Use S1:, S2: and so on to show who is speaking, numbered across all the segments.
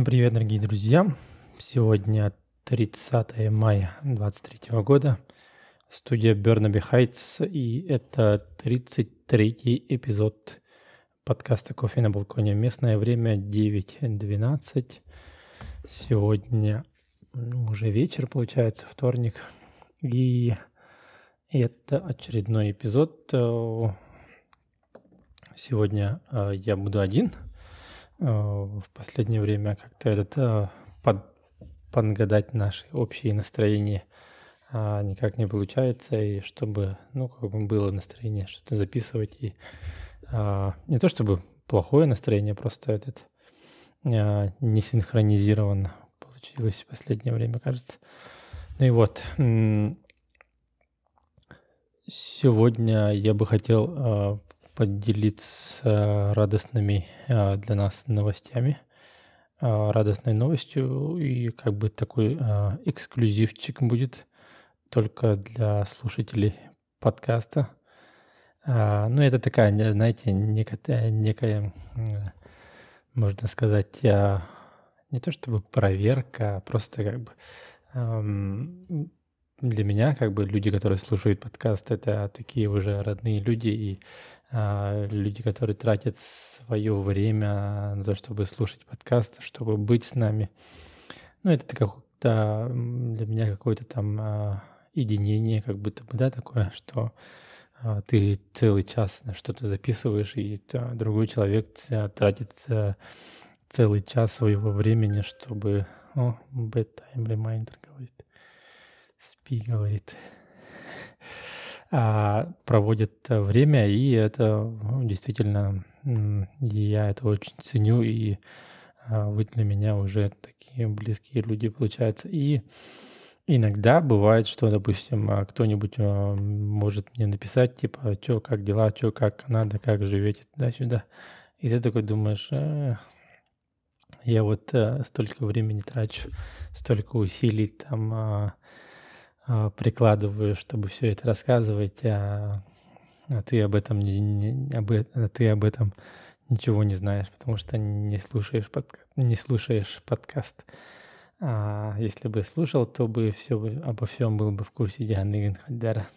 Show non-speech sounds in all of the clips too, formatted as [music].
S1: Всем привет, дорогие друзья! Сегодня 30 мая 2023 года. Студия Burnaby Heights, и это 33-й эпизод подкаста «Кофе на балконе». Местное время 9.12. Сегодня ну, уже вечер, получается, вторник. И это очередной эпизод. Сегодня э, я буду один – в последнее время как-то этот э, под, подгадать наши общие настроения а никак не получается, и чтобы, ну, как бы было настроение что-то записывать, и а, не то чтобы плохое настроение, просто этот а, не синхронизировано получилось в последнее время, кажется. Ну и вот, сегодня я бы хотел а, поделиться радостными а, для нас новостями, а, радостной новостью и как бы такой а, эксклюзивчик будет только для слушателей подкаста. Ну, это такая, знаете, некая, некая можно сказать, не то чтобы проверка, а просто как бы для меня, как бы люди, которые слушают подкаст, это такие уже родные люди, и люди, которые тратят свое время на то, чтобы слушать подкаст, чтобы быть с нами. Ну, это как-то для меня какое-то там а, единение, как будто бы, да, такое, что а, ты целый час что-то записываешь, и другой человек тратит целый час своего времени, чтобы... О, bedtime reminder говорит. Спи, говорит а, проводят время, и это действительно, я это очень ценю, и а, вы для меня уже такие близкие люди, получается. И иногда бывает, что, допустим, а, кто-нибудь а, может мне написать, типа, что, как дела, что, как надо, как живете, туда-сюда. И ты такой думаешь, э, я вот э, столько времени трачу, столько усилий там а, прикладываю, чтобы все это рассказывать, а, а ты об этом не, не об, а ты об этом ничего не знаешь, потому что не слушаешь подка, не слушаешь подкаст. А если бы слушал, то бы все обо всем был бы в курсе Дианы Хаддара.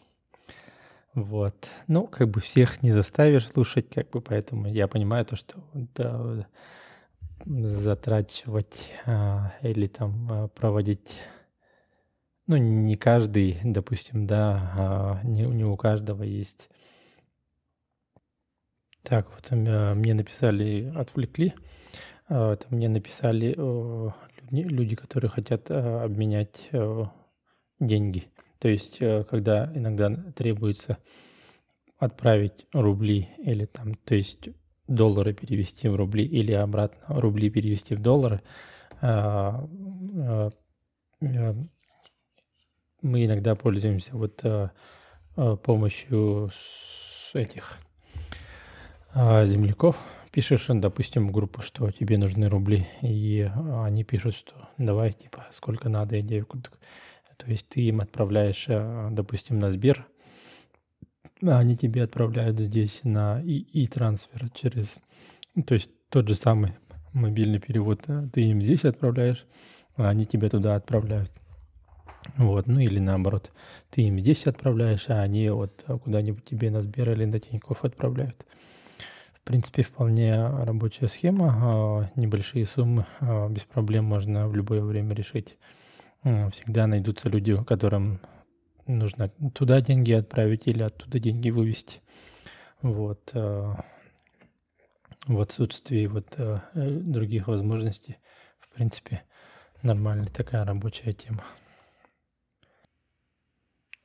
S1: Вот. Ну, как бы всех не заставишь слушать, как бы, поэтому я понимаю то, что да, затрачивать а, или там а, проводить ну, не каждый, допустим, да, а не, не у каждого есть. Так, вот э, мне написали, отвлекли, а, это мне написали люди, которые хотят а, обменять деньги. То есть, э, когда иногда требуется отправить рубли или там, то есть доллары перевести в рубли или обратно рубли перевести в доллары, а, мы иногда пользуемся вот э, э, помощью этих э, земляков. Пишешь, допустим, в группу, что тебе нужны рубли, и они пишут, что давай, типа, сколько надо, я То есть ты им отправляешь, допустим, на Сбер, а они тебе отправляют здесь на и-трансфер через... То есть тот же самый мобильный перевод ты им здесь отправляешь, а они тебе туда отправляют. Вот, ну или наоборот, ты им здесь отправляешь, а они вот куда-нибудь тебе на Сбер или на Тинькофф отправляют. В принципе, вполне рабочая схема. А, небольшие суммы а, без проблем можно в любое время решить. Всегда найдутся люди, которым нужно туда деньги отправить или оттуда деньги вывести. Вот. А, в отсутствии вот других возможностей, в принципе, нормальная такая рабочая тема.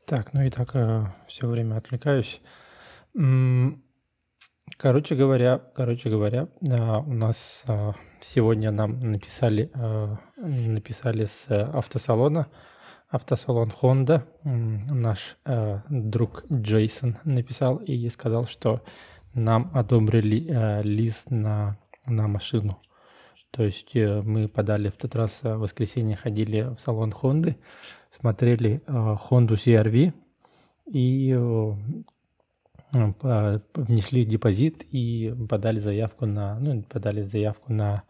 S1: Так, ну и так э, все время отвлекаюсь. Короче говоря, короче говоря, э, у нас э, сегодня нам написали, э, написали с автосалона, автосалон Honda. Наш э, друг Джейсон написал и сказал, что нам одобрили э, лист на, на машину. То есть э, мы подали в тот раз э, в воскресенье ходили в салон Honda, смотрели э, Honda CRV и внесли депозит и подали заявку на, ну, подали заявку на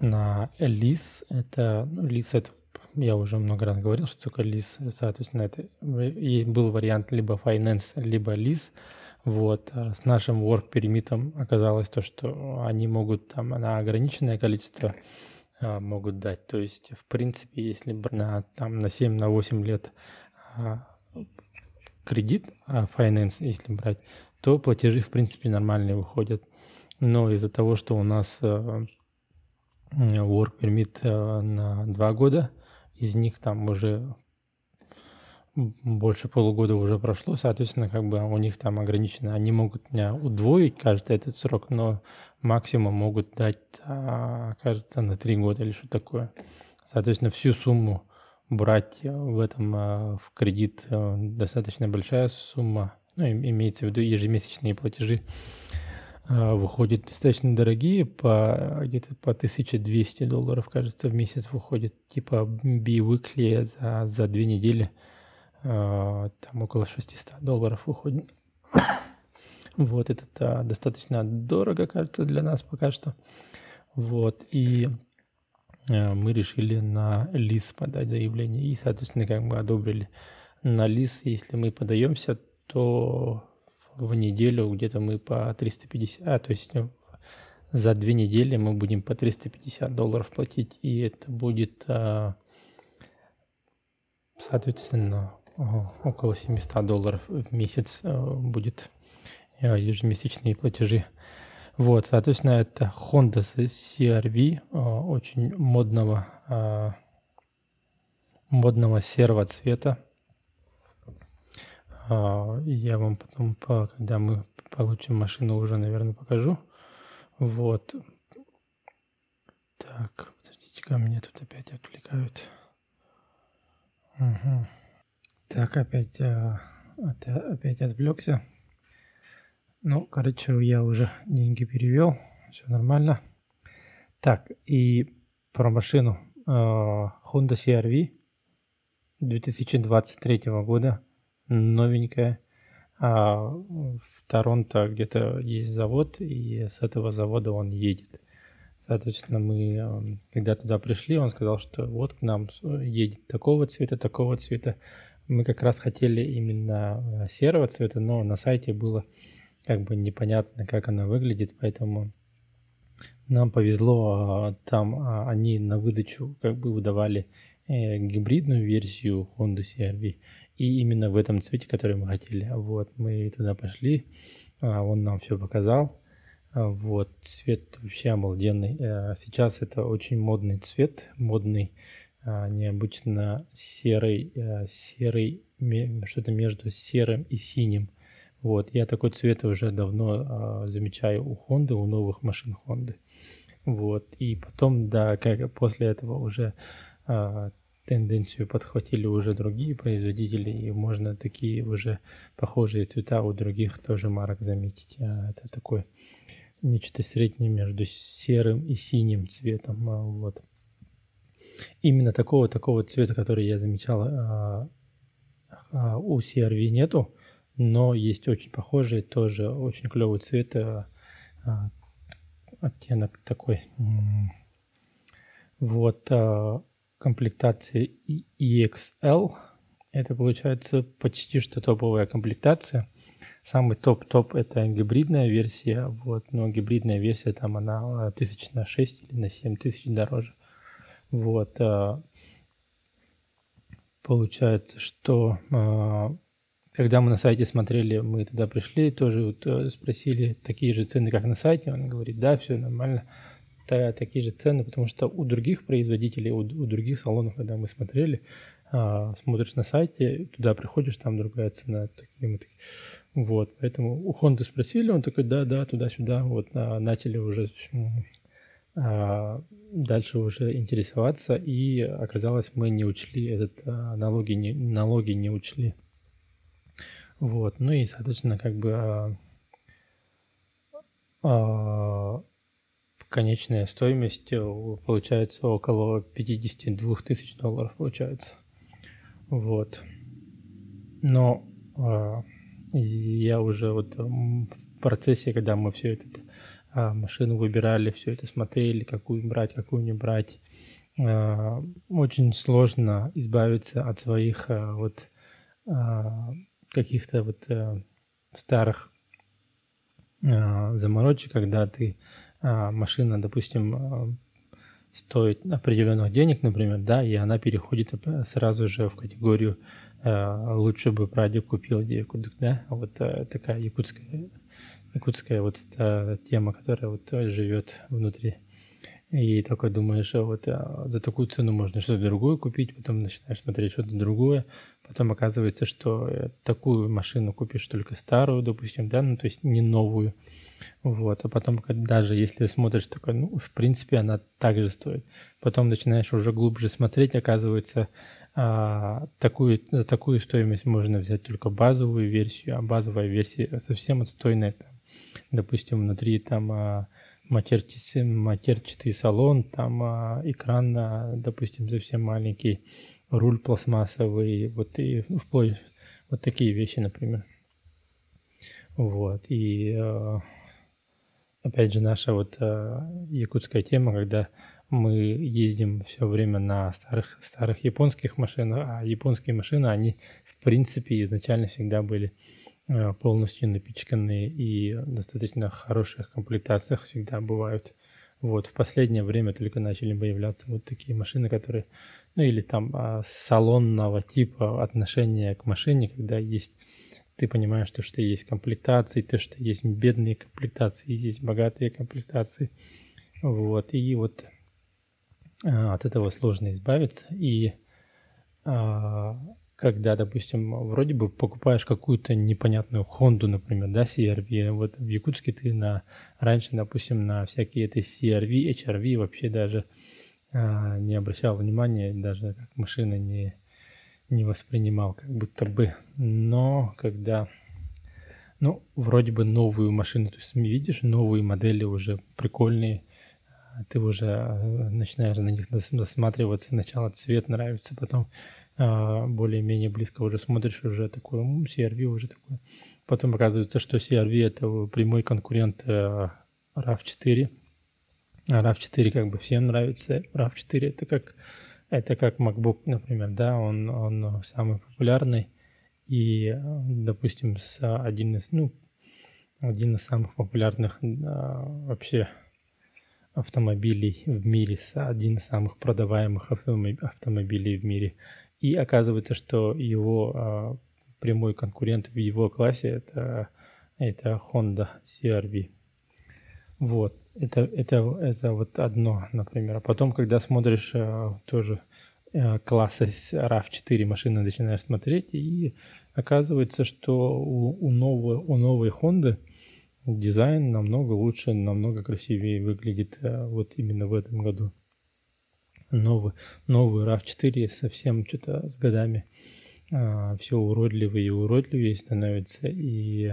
S1: на лис. Это ну, лис это я уже много раз говорил, что только лис, соответственно, это и был вариант либо finance, либо лис. Вот. А с нашим work пермитом оказалось то, что они могут там на ограниченное количество а, могут дать. То есть, в принципе, если на, там, на 7, на 8 лет а, кредит, а finance, если брать, то платежи, в принципе, нормальные выходят. Но из-за того, что у нас а, work permit а, на 2 года, из них там уже больше полугода уже прошло, соответственно, как бы у них там ограничено. Они могут меня удвоить, кажется, этот срок, но максимум могут дать, а, кажется, на три года или что такое. Соответственно, всю сумму брать в этом а, в кредит а, достаточно большая сумма, ну, имеется в виду ежемесячные платежи, выходят достаточно дорогие, по где-то по 1200 долларов, кажется, в месяц выходит, типа bi-weekly за, за две недели – а, там около 600 долларов выходит. [coughs] Вот, это -то достаточно дорого, кажется, для нас пока что. Вот, и э, мы решили на лис подать заявление и, соответственно, как бы одобрили. На лис, если мы подаемся, то в неделю где-то мы по 350, а, то есть э, за две недели мы будем по 350 долларов платить, и это будет, а, соответственно, около 700 долларов в месяц э, будет э, ежемесячные платежи. Вот, соответственно, это Honda CRV, э, очень модного, модного серого цвета. Я вам потом, когда мы получим машину, уже, наверное, покажу. Вот. Так, подождите, ко мне тут опять отвлекают. Угу. Так, опять, э, опять отвлекся. Ну, короче, я уже деньги перевел, все нормально. Так, и про машину. Э, Honda CR-V 2023 года, новенькая. А в Торонто где-то есть завод, и с этого завода он едет. Соответственно, мы, когда туда пришли, он сказал, что вот к нам едет такого цвета, такого цвета. Мы как раз хотели именно э, серого цвета, но на сайте было как бы непонятно, как она выглядит, поэтому нам повезло, а, там а, они на выдачу как бы выдавали э, гибридную версию Honda CR-V, и именно в этом цвете, который мы хотели. Вот, мы туда пошли, а, он нам все показал. Вот, цвет вообще обалденный. Э, сейчас это очень модный цвет, модный а, необычно серый, а, серый, что-то между серым и синим. Вот, я такой цвет уже давно а, замечаю у Honda, у новых машин Honda. Вот, и потом, да, как после этого уже а, тенденцию подхватили уже другие производители, и можно такие уже похожие цвета у других тоже марок заметить. Это такое нечто среднее между серым и синим цветом. Вот именно такого такого цвета, который я замечал, а, а, у CRV нету, но есть очень похожий, тоже очень клевый цвет, а, оттенок такой. Вот комплектация EXL. Это получается почти что топовая комплектация. Самый топ-топ это гибридная версия, вот, но гибридная версия там она тысяч на 6 или на 7 тысяч дороже. Вот. А, получается, что а, когда мы на сайте смотрели, мы туда пришли, тоже вот э, спросили, такие же цены, как на сайте. Он говорит, да, все нормально, такие же цены, потому что у других производителей, у, других салонов, когда мы смотрели, смотришь на сайте, туда приходишь, там другая цена, такие. Вот, поэтому у Honda спросили, он такой, да, да, туда-сюда, вот, начали уже дальше уже интересоваться, и оказалось, мы не учли этот а, налоги, не, налоги не учли. Вот, ну и, соответственно, как бы а, а, конечная стоимость э, получается около 52 тысяч долларов получается. Вот. Но а, я уже вот в процессе, когда мы все это а, машину выбирали, все это смотрели, какую брать, какую не брать. А, очень сложно избавиться от своих а, вот а, каких-то вот а, старых а, заморочек, когда ты а, машина, допустим, а, стоит определенных денег, например, да, и она переходит сразу же в категорию э, лучше бы прадед купил якуток, да, вот э, такая якутская, якутская вот э, тема, которая вот живет внутри. И такой думаешь, а вот а, за такую цену можно что-то другое купить, потом начинаешь смотреть что-то другое, потом оказывается, что э, такую машину купишь только старую, допустим, да, ну то есть не новую, вот, а потом даже если смотришь такой, ну в принципе она также стоит, потом начинаешь уже глубже смотреть, оказывается, а, такую, за такую стоимость можно взять только базовую версию, а базовая версия совсем отстойная, там, допустим, внутри там а, матерчатый, матерчатый салон, там а, экран, а, допустим, совсем маленький, руль пластмассовый, вот и вплоть вот такие вещи, например. Вот, и а, опять же наша вот а, якутская тема, когда мы ездим все время на старых, старых японских машинах, а японские машины, они в принципе изначально всегда были Э, полностью напичканные и достаточно хороших комплектациях всегда бывают. Вот, в последнее время только начали появляться вот такие машины, которые, ну или там а, салонного типа отношения к машине, когда есть, ты понимаешь, то, что есть комплектации, то, что есть бедные комплектации, есть богатые комплектации. Вот, и вот от этого сложно избавиться. И а, когда, допустим, вроде бы покупаешь какую-то непонятную Хонду, например, да, CRV, вот в Якутске ты на раньше, допустим, на всякие этой CRV, HRV вообще даже а, не обращал внимания, даже как машина не, не воспринимал, как будто бы. Но когда, ну, вроде бы новую машину, то есть видишь, новые модели уже прикольные, а ты уже а, начинаешь на них засматриваться, сначала цвет нравится, потом а, более-менее близко уже смотришь, уже такой, CRV уже такой. Потом оказывается, что CRV это прямой конкурент RAV4. Э, а RAV4 как бы всем нравится. RAV4 это как, это как MacBook, например, да, он, он самый популярный. И, допустим, с один из, ну, один из самых популярных а, вообще автомобилей в мире, один из самых продаваемых автомобилей в мире – и оказывается, что его а, прямой конкурент в его классе это, это Honda CRV. Вот. Это, это, это вот одно, например. А потом, когда смотришь а, тоже а, класса RAV4 машины, начинаешь смотреть, и оказывается, что у, у, новой, у новой Honda дизайн намного лучше, намного красивее выглядит а, вот именно в этом году новый, новый RAV4 совсем что-то с годами а, все уродливее и уродливее становится, и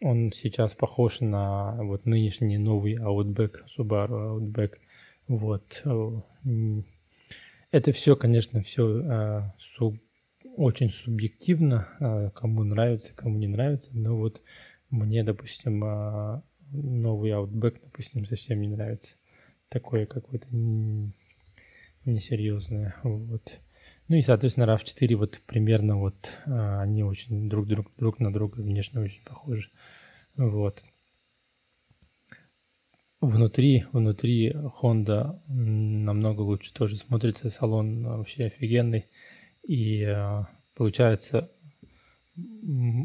S1: он сейчас похож на вот нынешний новый Outback, Subaru Outback. Вот. Это все, конечно, все суб, очень субъективно, кому нравится, кому не нравится, но вот мне, допустим, а, новый Outback, допустим, совсем не нравится. Такое какое-то несерьезная. Вот. Ну и, соответственно, RAV4 вот примерно вот а, они очень друг, друг, друг на друга внешне очень похожи. Вот. Внутри, внутри Honda намного лучше тоже смотрится, салон вообще офигенный. И а, получается,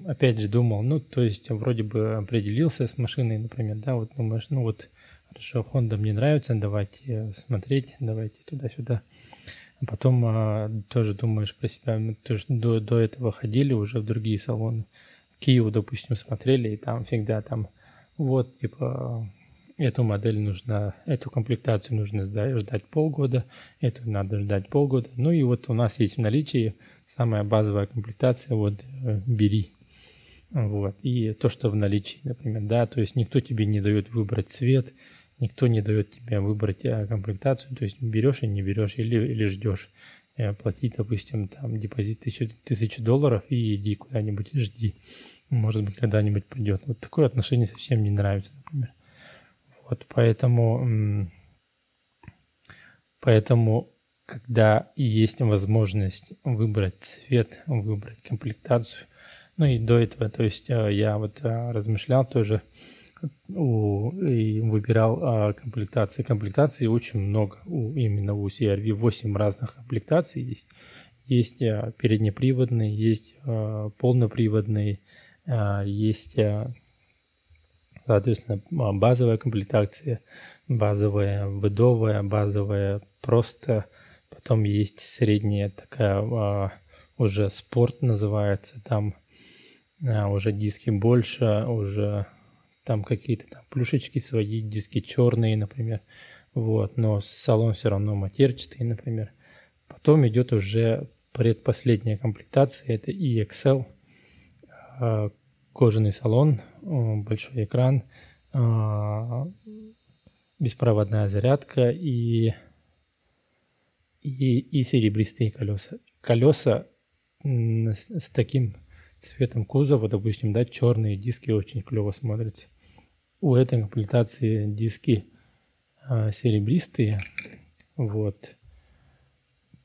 S1: опять же думал, ну, то есть вроде бы определился с машиной, например, да, вот думаешь, ну вот Хорошо, Honda мне нравится, давайте смотреть, давайте туда-сюда. А потом а, тоже думаешь про себя. Мы тоже до, до этого ходили уже в другие салоны. Киеву, допустим, смотрели, и там всегда там вот, типа, эту модель нужно, эту комплектацию нужно ждать, полгода, эту надо ждать полгода. Ну и вот у нас есть в наличии самая базовая комплектация, вот, э, бери. Вот. И то, что в наличии, например, да, то есть никто тебе не дает выбрать цвет, никто не дает тебе выбрать э, комплектацию, то есть берешь и не берешь, или, или ждешь э, платить, допустим, там депозит тысячу, тысячу долларов и иди куда-нибудь, жди. Может быть, когда-нибудь придет. Вот такое отношение совсем не нравится, например. Вот, поэтому, поэтому, когда есть возможность выбрать цвет, выбрать комплектацию, ну и до этого, то есть э, я вот э, размышлял тоже у, и выбирал а, комплектации. Комплектаций очень много у, именно у CRV. 8 разных комплектаций есть. Есть а, переднеприводный, есть а, полноприводный, а, есть, соответственно, базовая комплектация, базовая выдовая, базовая просто. Потом есть средняя такая, а, уже спорт называется, там а, уже диски больше, уже там какие-то там плюшечки свои, диски черные, например, вот, но салон все равно матерчатый, например. Потом идет уже предпоследняя комплектация, это EXL, а, кожаный салон, большой экран, а, беспроводная зарядка и, и, и серебристые колеса. Колеса с таким цветом кузова, допустим, да, черные диски очень клево смотрятся. У этой комплектации диски а, серебристые, вот,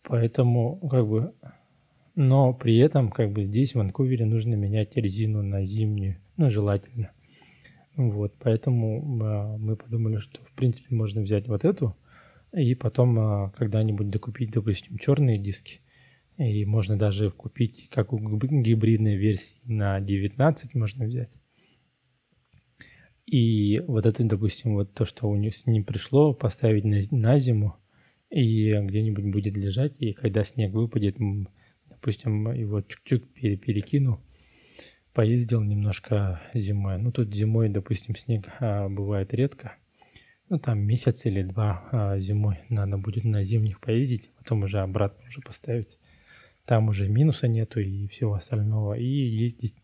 S1: поэтому как бы, но при этом как бы здесь в Ванкувере нужно менять резину на зимнюю, ну желательно, вот, поэтому а, мы подумали, что в принципе можно взять вот эту и потом а, когда-нибудь докупить, допустим, черные диски, и можно даже купить, как у гибридной версии, на 19 можно взять. И вот это, допустим, вот то, что у них с ним пришло, поставить на, на зиму и где-нибудь будет лежать, и когда снег выпадет, допустим, его чуть-чуть перекину, поездил немножко зимой. Ну, тут зимой, допустим, снег а, бывает редко. Ну, там месяц или два а, зимой надо будет на зимних поездить, а потом уже обратно уже поставить. Там уже минуса нету и всего остального. И ездить,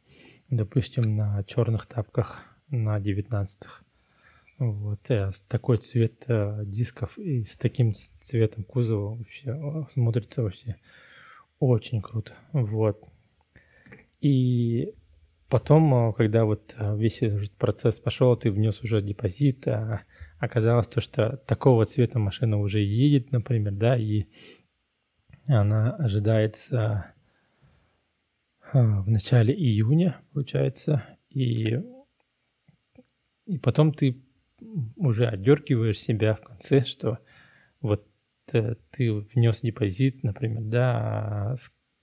S1: допустим, на черных тапках на 19-х. Вот, э, такой цвет э, дисков и с таким цветом кузова вообще смотрится вообще очень круто. Вот. И потом, э, когда вот э, весь этот процесс пошел, ты внес уже депозит, а оказалось то, что такого цвета машина уже едет, например, да, и она ожидается в начале июня, получается, и и потом ты уже отдергиваешь себя в конце, что вот ты внес депозит, например, да, а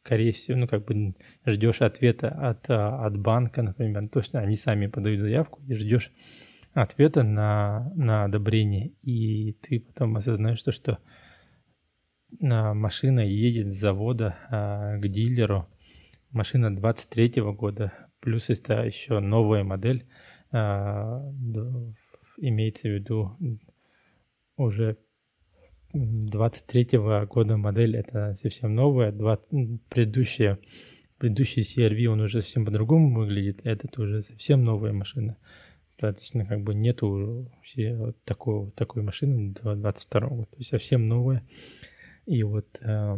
S1: скорее всего, ну, как бы ждешь ответа от, а, от банка, например, то есть они сами подают заявку и ждешь ответа на, на одобрение, и ты потом осознаешь то, что машина едет с завода а, к дилеру, машина 23 -го года, плюс это еще новая модель, а, имеется в виду уже 23 года модель, это совсем новая, 20, предыдущая, предыдущий CRV, он уже совсем по-другому выглядит, этот уже совсем новая машина. Достаточно как бы нету все такого, такой машины 22 года, то есть совсем новая. И вот э,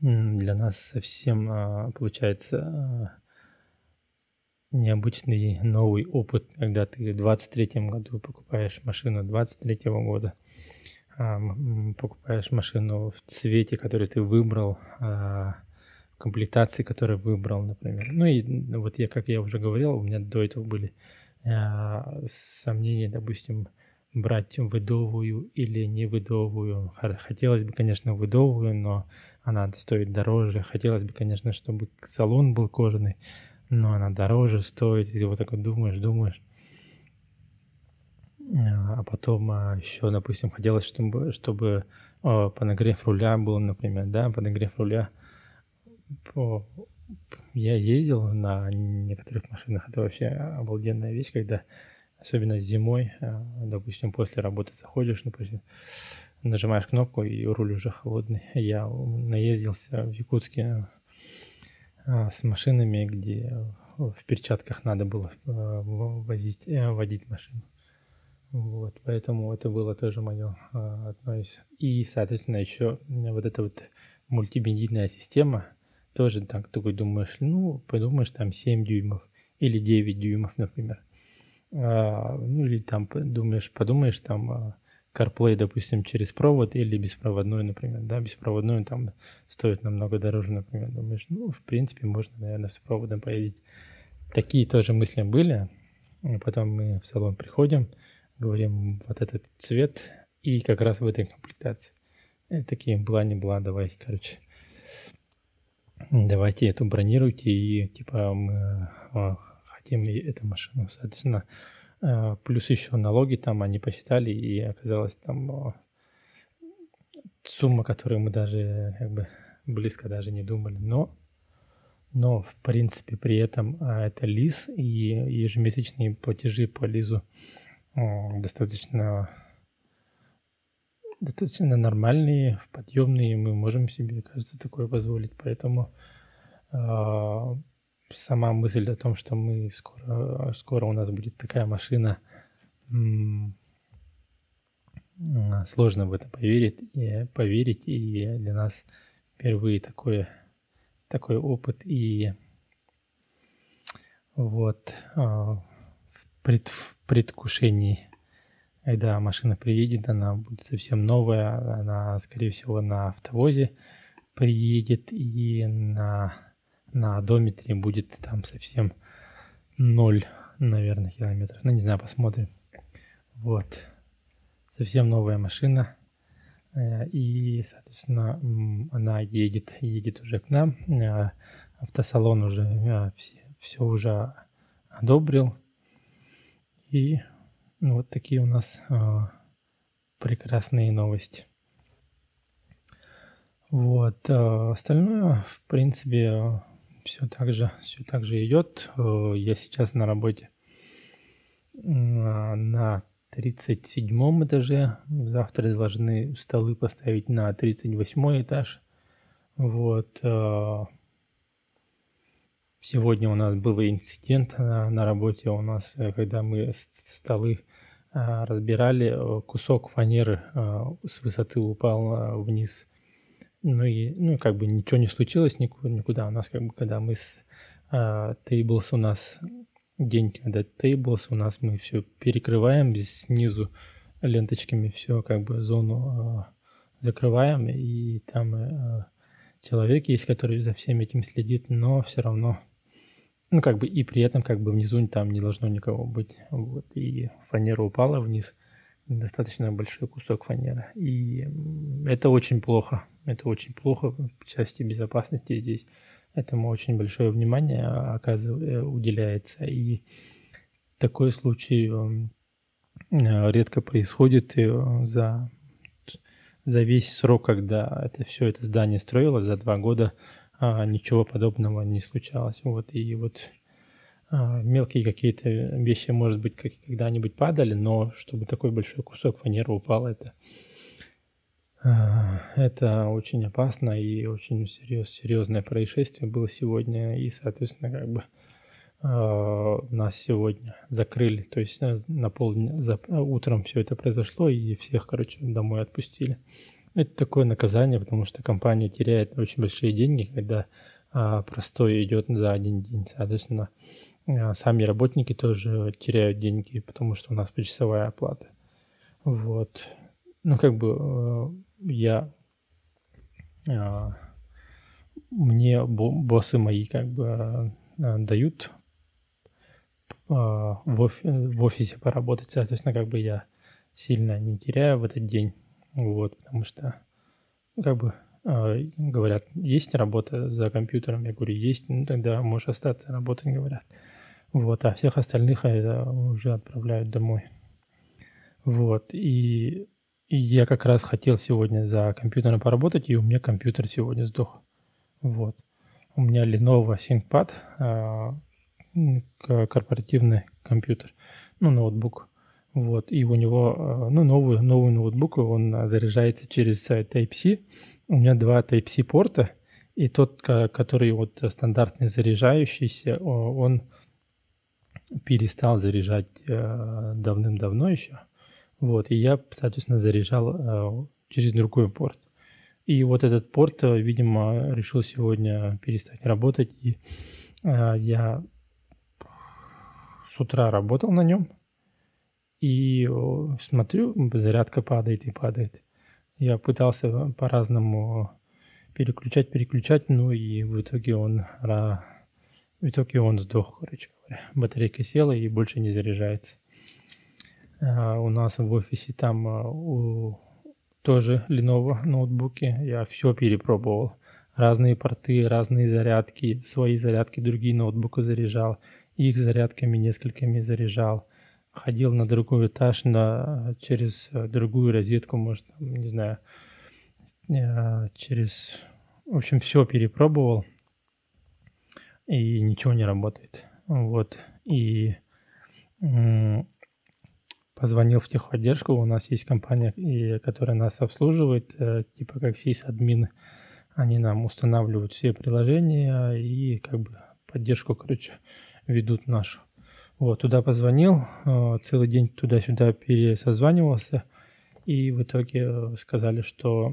S1: для нас совсем э, получается необычный новый опыт, когда ты в 23 году покупаешь машину 23 года, а, покупаешь машину в цвете, который ты выбрал, а, в комплектации, которую выбрал, например. Ну и вот я, как я уже говорил, у меня до этого были а, сомнения, допустим, брать выдовую или не выдовую. Хотелось бы, конечно, выдовую, но она стоит дороже. Хотелось бы, конечно, чтобы салон был кожаный но она дороже стоит, и вот так вот думаешь, думаешь. А потом а, еще, допустим, хотелось, чтобы, чтобы о, подогрев руля был, например, да, подогрев руля. Я ездил на некоторых машинах, это вообще обалденная вещь, когда, особенно зимой, а, допустим, после работы заходишь, допустим, нажимаешь кнопку, и руль уже холодный. Я наездился в Якутске а, с машинами, где в перчатках надо было а, возить, э, водить машину. Вот, поэтому это было тоже мое а, одно из... И, соответственно, еще вот эта вот мультимедийная система, тоже так такой думаешь, ну, подумаешь, там 7 дюймов или 9 дюймов, например. А, ну или там думаешь, подумаешь, там а, CarPlay, допустим, через провод или беспроводной, например, да, беспроводной там стоит намного дороже, например, думаешь, ну, в принципе, можно, наверное, с проводом поездить. Такие тоже мысли были. Потом мы в салон приходим, говорим, вот этот цвет, и как раз в этой комплектации. И такие была, не была, давай, короче, давайте эту бронируйте, и типа мы о, хотим эту машину, соответственно, Э, плюс еще налоги там они посчитали, и оказалось там сумма, которую мы даже как бы близко даже не думали. Но, но в принципе при этом а, это лиз и ежемесячные платежи по лизу достаточно достаточно нормальные, подъемные, мы можем себе, кажется, такое позволить. Поэтому а, сама мысль о том, что мы скоро, скоро у нас будет такая машина, сложно в это поверить и поверить, и для нас впервые такой, такой опыт, и вот в, пред, предвкушении, когда машина приедет, она будет совсем новая, она, скорее всего, на автовозе приедет и на на одометре будет там совсем ноль, наверное, километров. Ну, не знаю, посмотрим. Вот. Совсем новая машина. Э, и, соответственно, она едет, едет уже к нам. Э, автосалон уже все, э, все уже одобрил. И вот такие у нас прекрасные новости. Вот. Остальное, в принципе, все так же, все так же идет. Э, я сейчас на работе на 37 этаже. Завтра должны столы поставить на 38 этаж. Вот. Э, сегодня у нас был инцидент на, на работе. У нас, э, когда мы столы разбирали, кусок фанеры с высоты упал вниз ну и, ну, как бы ничего не случилось никуда. У нас как бы, когда мы с Tables у нас день, когда Tables у нас мы все перекрываем снизу ленточками, все как бы зону закрываем, и там uh, человек есть, который за всем этим следит, но все равно, ну как бы и при этом как бы внизу там не должно никого быть, вот, и фанера упала вниз, достаточно большой кусок фанеры. И это очень плохо. Это очень плохо в части безопасности здесь. Этому очень большое внимание оказывается, э, уделяется. И такой случай э, редко происходит э, за, за весь срок, когда это все это здание строилось, за два года а, ничего подобного не случалось. Вот, и вот а, мелкие какие-то вещи, может быть, как когда-нибудь падали, но чтобы такой большой кусок фанеры упал, это, а, это очень опасно и очень серьез, серьезное происшествие было сегодня, и, соответственно, как бы а, нас сегодня закрыли, то есть э, на полдня, за, утром все это произошло, и всех, короче, домой отпустили. Это такое наказание, потому что компания теряет очень большие деньги, когда а, простой идет за один день, соответственно, а, сами работники тоже теряют деньги, потому что у нас почасовая оплата. Вот. Ну, как бы э, я... А, мне боссы мои как бы а, дают офи, в офисе поработать, соответственно, как бы я сильно не теряю в этот день, вот, потому что, ну, как бы, говорят, есть работа за компьютером, я говорю, есть, ну, тогда можешь остаться работать, говорят. Вот, а всех остальных это уже отправляют домой. Вот, и, и я как раз хотел сегодня за компьютером поработать, и у меня компьютер сегодня сдох. Вот. У меня Lenovo ThinkPad, а, корпоративный компьютер, ну, ноутбук. Вот, и у него, а, ну, новый, новый ноутбук, он заряжается через Type-C. У меня два Type-C порта, и тот, который вот стандартный заряжающийся, он перестал заряжать э, давным-давно еще. Вот, и я, соответственно, заряжал э, через другой порт. И вот этот порт, э, видимо, решил сегодня перестать работать. И э, я с утра работал на нем. И смотрю, зарядка падает и падает. Я пытался по-разному переключать, переключать, ну и в итоге он, в итоге он сдох, короче говоря. Батарейка села и больше не заряжается. А у нас в офисе там а, у, тоже Lenovo ноутбуки. Я все перепробовал. Разные порты, разные зарядки, свои зарядки, другие ноутбуки заряжал. Их зарядками несколькими заряжал. Ходил на другой этаж, на, через другую розетку, может, не знаю, э, через... В общем, все перепробовал, и ничего не работает. Вот. И позвонил в техподдержку. У нас есть компания, которая нас обслуживает, э, типа как сис-админы. Они нам устанавливают все приложения и как бы поддержку, короче, ведут нашу. Вот, туда позвонил, э, целый день туда-сюда пересозванивался, и в итоге э, сказали, что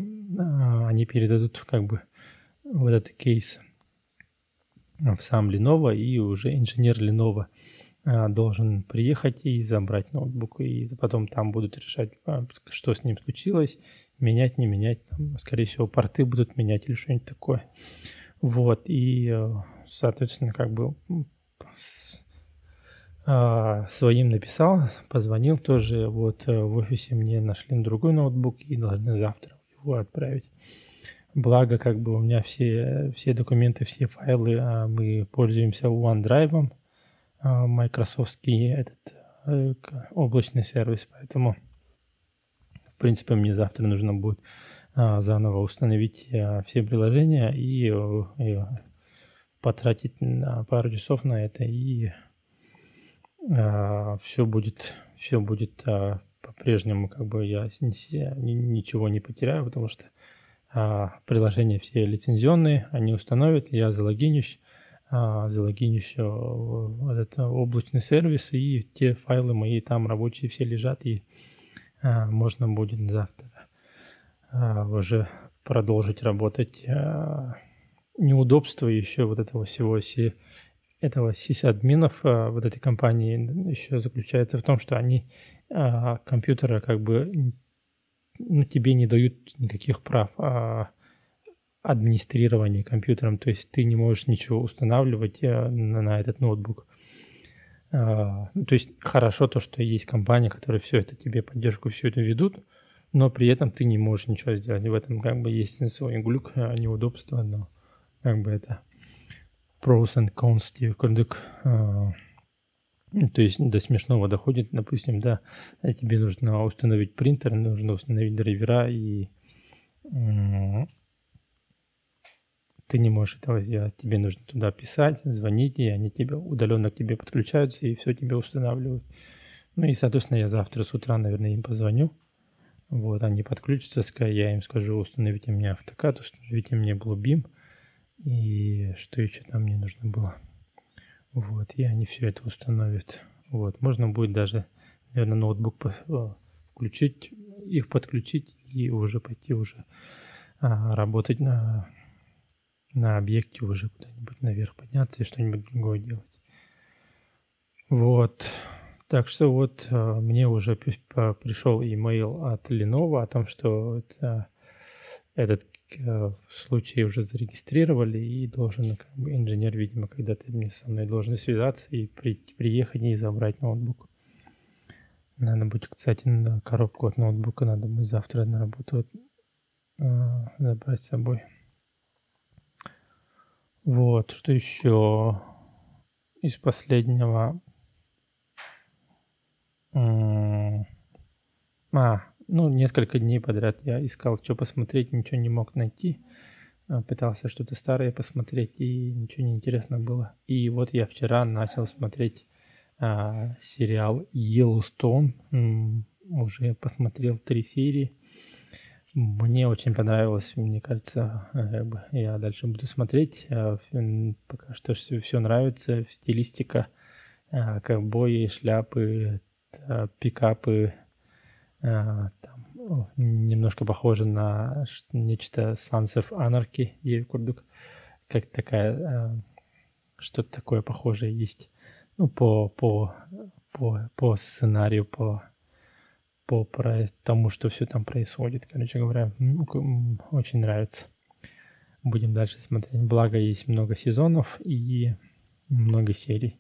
S1: они передадут как бы вот этот кейс в сам Lenovo, и уже инженер Lenovo должен приехать и забрать ноутбук, и потом там будут решать, что с ним случилось, менять, не менять, скорее всего, порты будут менять или что-нибудь такое. Вот, и, э, соответственно, как бы своим написал, позвонил тоже, вот э, в офисе мне нашли другой ноутбук и должны завтра его отправить. Благо, как бы у меня все, все документы, все файлы, мы пользуемся OneDrive, а, майкрософтский этот э, облачный сервис, поэтому в принципе мне завтра нужно будет а, заново установить а, все приложения и, и потратить пару часов на это и все будет все будет по-прежнему как бы я ничего не потеряю, потому что приложения все лицензионные, они установят, я залогинюсь, а, залогинюсь в этот облачный сервис, и те файлы мои там рабочие все лежат, и а, можно будет завтра а, уже продолжить работать. Неудобство еще вот этого всего этого сисадминов вот этой компании еще заключается в том, что они компьютера как бы ну, тебе не дают никаких прав, а администрирование компьютером, то есть ты не можешь ничего устанавливать э, на, этот ноутбук. А, ну, то есть хорошо то, что есть компания, которая все это тебе поддержку, все это ведут, но при этом ты не можешь ничего сделать. В этом как бы есть свой глюк, а, неудобство, но как бы это pros and cons курдык. А, ну, то есть до смешного доходит, допустим, да, тебе нужно установить принтер, нужно установить драйвера и ты не можешь этого сделать. Тебе нужно туда писать, звонить, и они тебе удаленно к тебе подключаются и все тебе устанавливают. Ну и, соответственно, я завтра с утра, наверное, им позвоню. Вот, они подключатся, я им скажу, установите мне автокад, установите мне Bluebeam. И что еще там мне нужно было? Вот, и они все это установят. Вот, можно будет даже, наверное, ноутбук э, включить, их подключить и уже пойти уже а, работать на на объекте уже куда-нибудь наверх подняться и что-нибудь другое делать. Вот. Так что вот э, мне уже пришел имейл от Lenovo о том, что это, этот случай уже зарегистрировали и должен как бы, инженер, видимо, когда-то мне со мной должен связаться и при, приехать и забрать ноутбук. Надо будет, кстати, на коробку от ноутбука надо будет завтра на работу э, забрать с собой. Вот, что еще из последнего? А, ну, несколько дней подряд я искал, что посмотреть, ничего не мог найти. А, пытался что-то старое посмотреть, и ничего не интересно было. И вот я вчера начал смотреть а, сериал Yellowstone. Уже посмотрел три серии. Мне очень понравилось, мне кажется, как бы я дальше буду смотреть. А, пока что все, все нравится, стилистика, а, ковбои, шляпы, пикапы, а, там, немножко похоже на нечто Sons of Anarchy, Курдук, как такая, что-то такое похожее есть. Ну, по, по, по, по сценарию, по по тому, что все там происходит. Короче говоря, очень нравится. Будем дальше смотреть. Благо, есть много сезонов и много серий.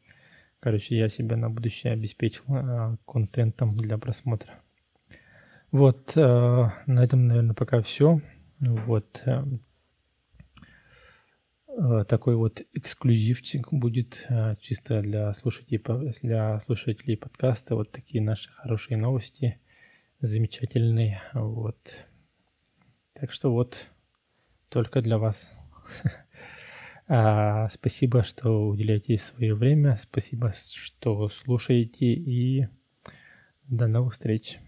S1: Короче, я себя на будущее обеспечил э, контентом для просмотра. Вот, э, на этом, наверное, пока все. Вот, э, э, такой вот эксклюзивчик будет чисто для слушателей, для слушателей подкаста. Вот такие наши хорошие новости, замечательные. Вот. Так что вот, только для вас. [laughs] А, спасибо, что уделяете свое время. Спасибо, что слушаете. И до новых встреч.